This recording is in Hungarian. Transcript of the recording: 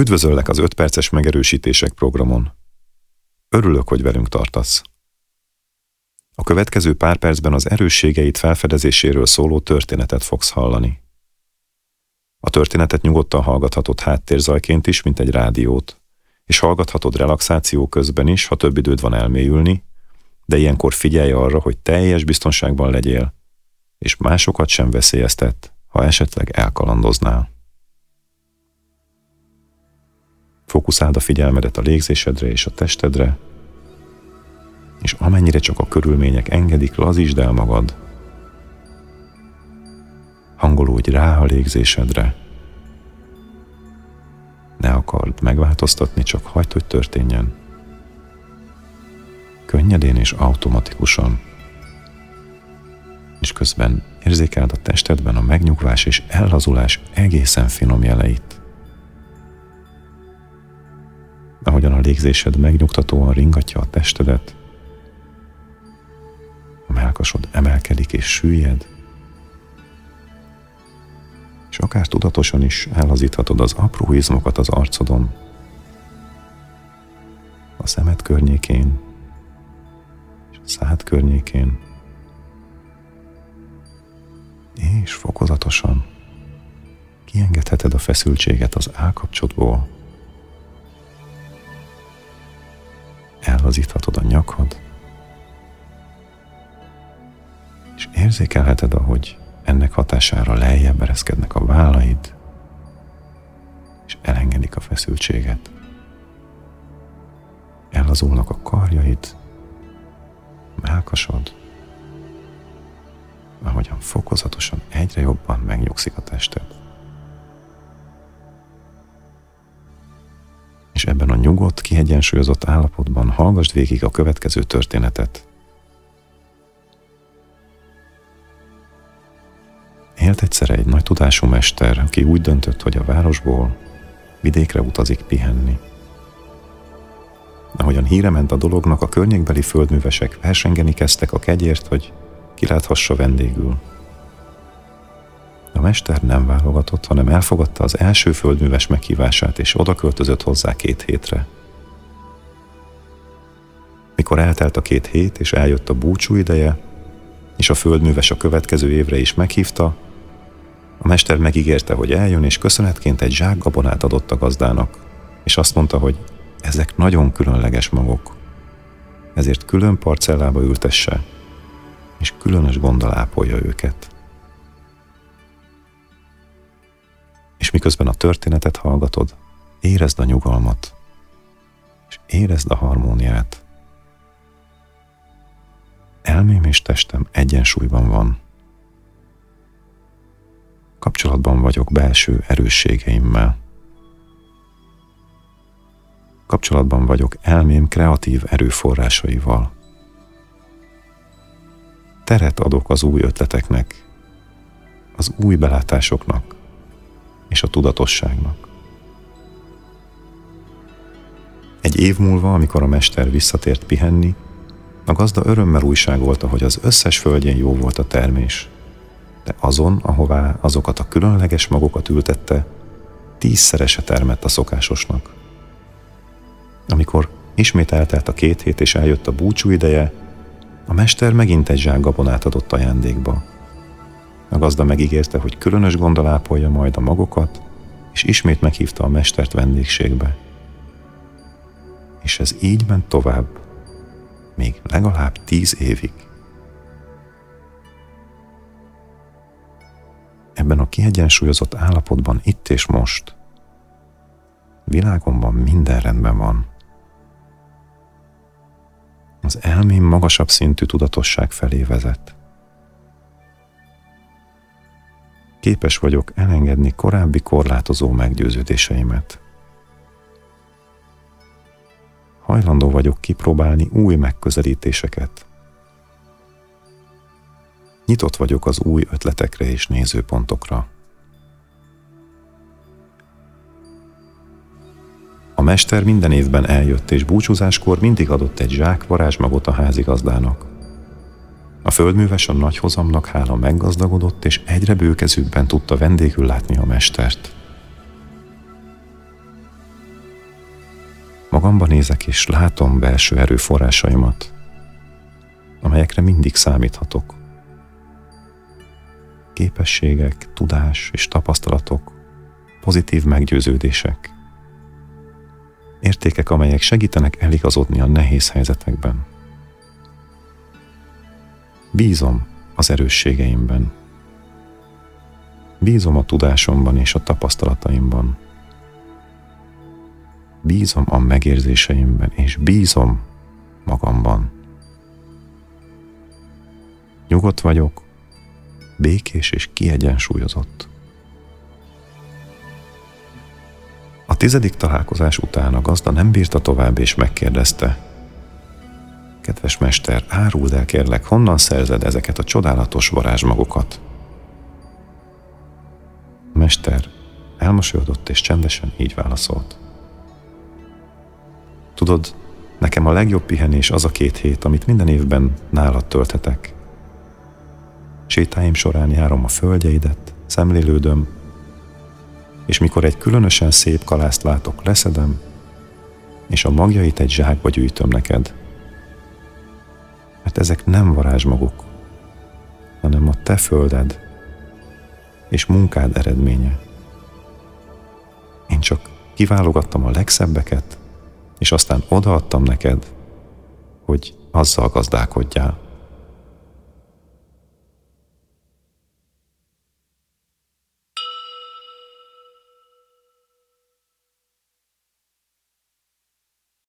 Üdvözöllek az 5 perces megerősítések programon. Örülök, hogy velünk tartasz. A következő pár percben az erősségeit felfedezéséről szóló történetet fogsz hallani. A történetet nyugodtan hallgathatod háttérzajként is, mint egy rádiót, és hallgathatod relaxáció közben is, ha több időd van elmélyülni, de ilyenkor figyelj arra, hogy teljes biztonságban legyél, és másokat sem veszélyeztet, ha esetleg elkalandoznál. Fókuszáld a figyelmedet a légzésedre és a testedre, és amennyire csak a körülmények engedik, lazítsd el magad. Hangolódj rá a légzésedre. Ne akard megváltoztatni, csak hagyd, hogy történjen. Könnyedén és automatikusan. És közben érzékeld a testedben a megnyugvás és ellazulás egészen finom jeleit. Ahogyan a légzésed megnyugtatóan ringatja a testedet, a melkasod emelkedik és süllyed, és akár tudatosan is ellazíthatod az apró izmokat az arcodon, a szemed környékén, és a szád környékén, és fokozatosan kiengedheted a feszültséget az állkapcsodból, ellazíthatod a nyakad, és érzékelheted, ahogy ennek hatására lejjebb ereszkednek a vállaid, és elengedik a feszültséget. Ellazulnak a karjaid, melkasod, ahogyan fokozatosan egyre jobban megnyugszik a tested. Nyugodt, kiegyensúlyozott állapotban hallgassd végig a következő történetet. Élt egyszer egy nagy tudású mester, aki úgy döntött, hogy a városból vidékre utazik pihenni. Ahogyan híre ment a dolognak, a környékbeli földművesek versengeni kezdtek a kegyért, hogy kiláthassa vendégül. Mester nem válogatott, hanem elfogadta az első földműves meghívását, és oda költözött hozzá két hétre. Mikor eltelt a két hét, és eljött a búcsú ideje, és a földműves a következő évre is meghívta, a mester megígérte, hogy eljön, és köszönetként egy zsák gabonát adott a gazdának, és azt mondta, hogy ezek nagyon különleges magok. Ezért külön parcellába ültesse, és különös gonddal ápolja őket. Miközben a történetet hallgatod, érezd a nyugalmat, és érezd a harmóniát. Elmém és testem egyensúlyban van kapcsolatban vagyok belső erősségeimmel. Kapcsolatban vagyok elmém kreatív erőforrásaival. Teret adok az új ötleteknek, az új belátásoknak és a tudatosságnak. Egy év múlva, amikor a mester visszatért pihenni, a gazda örömmel újságolta, hogy az összes földjén jó volt a termés – de azon, ahová azokat a különleges magokat ültette, tízszerese termett a szokásosnak. Amikor ismét eltelt a két hét és eljött a búcsú ideje, a mester megint egy zsák gabonát adott ajándékba. A gazda megígérte, hogy különös gondol ápolja majd a magokat, és ismét meghívta a mestert vendégségbe. És ez így ment tovább, még legalább tíz évig. ebben a kiegyensúlyozott állapotban itt és most. Világomban minden rendben van. Az elmém magasabb szintű tudatosság felé vezet. Képes vagyok elengedni korábbi korlátozó meggyőződéseimet. Hajlandó vagyok kipróbálni új megközelítéseket, Nyitott vagyok az új ötletekre és nézőpontokra. A mester minden évben eljött, és búcsúzáskor mindig adott egy zsák varázsmagot a házigazdának. A földműves a nagy hozamnak hála meggazdagodott, és egyre bőkezőbben tudta vendégül látni a mestert. Magamba nézek, és látom belső erőforrásaimat, amelyekre mindig számíthatok. Képességek, tudás és tapasztalatok, pozitív meggyőződések, értékek, amelyek segítenek eligazodni a nehéz helyzetekben. Bízom az erősségeimben. Bízom a tudásomban és a tapasztalataimban. Bízom a megérzéseimben, és bízom magamban. Nyugodt vagyok, békés és kiegyensúlyozott. A tizedik találkozás után a gazda nem bírta tovább és megkérdezte. Kedves mester, áruld el kérlek, honnan szerzed ezeket a csodálatos varázsmagokat? Mester elmosolyodott és csendesen így válaszolt. Tudod, nekem a legjobb pihenés az a két hét, amit minden évben nálad tölthetek. Sétáim során járom a földjeidet, szemlélődöm, és mikor egy különösen szép kalászt látok, leszedem, és a magjait egy zsákba gyűjtöm neked. Mert ezek nem varázsmagok, hanem a te földed és munkád eredménye. Én csak kiválogattam a legszebbeket, és aztán odaadtam neked, hogy azzal gazdálkodjál.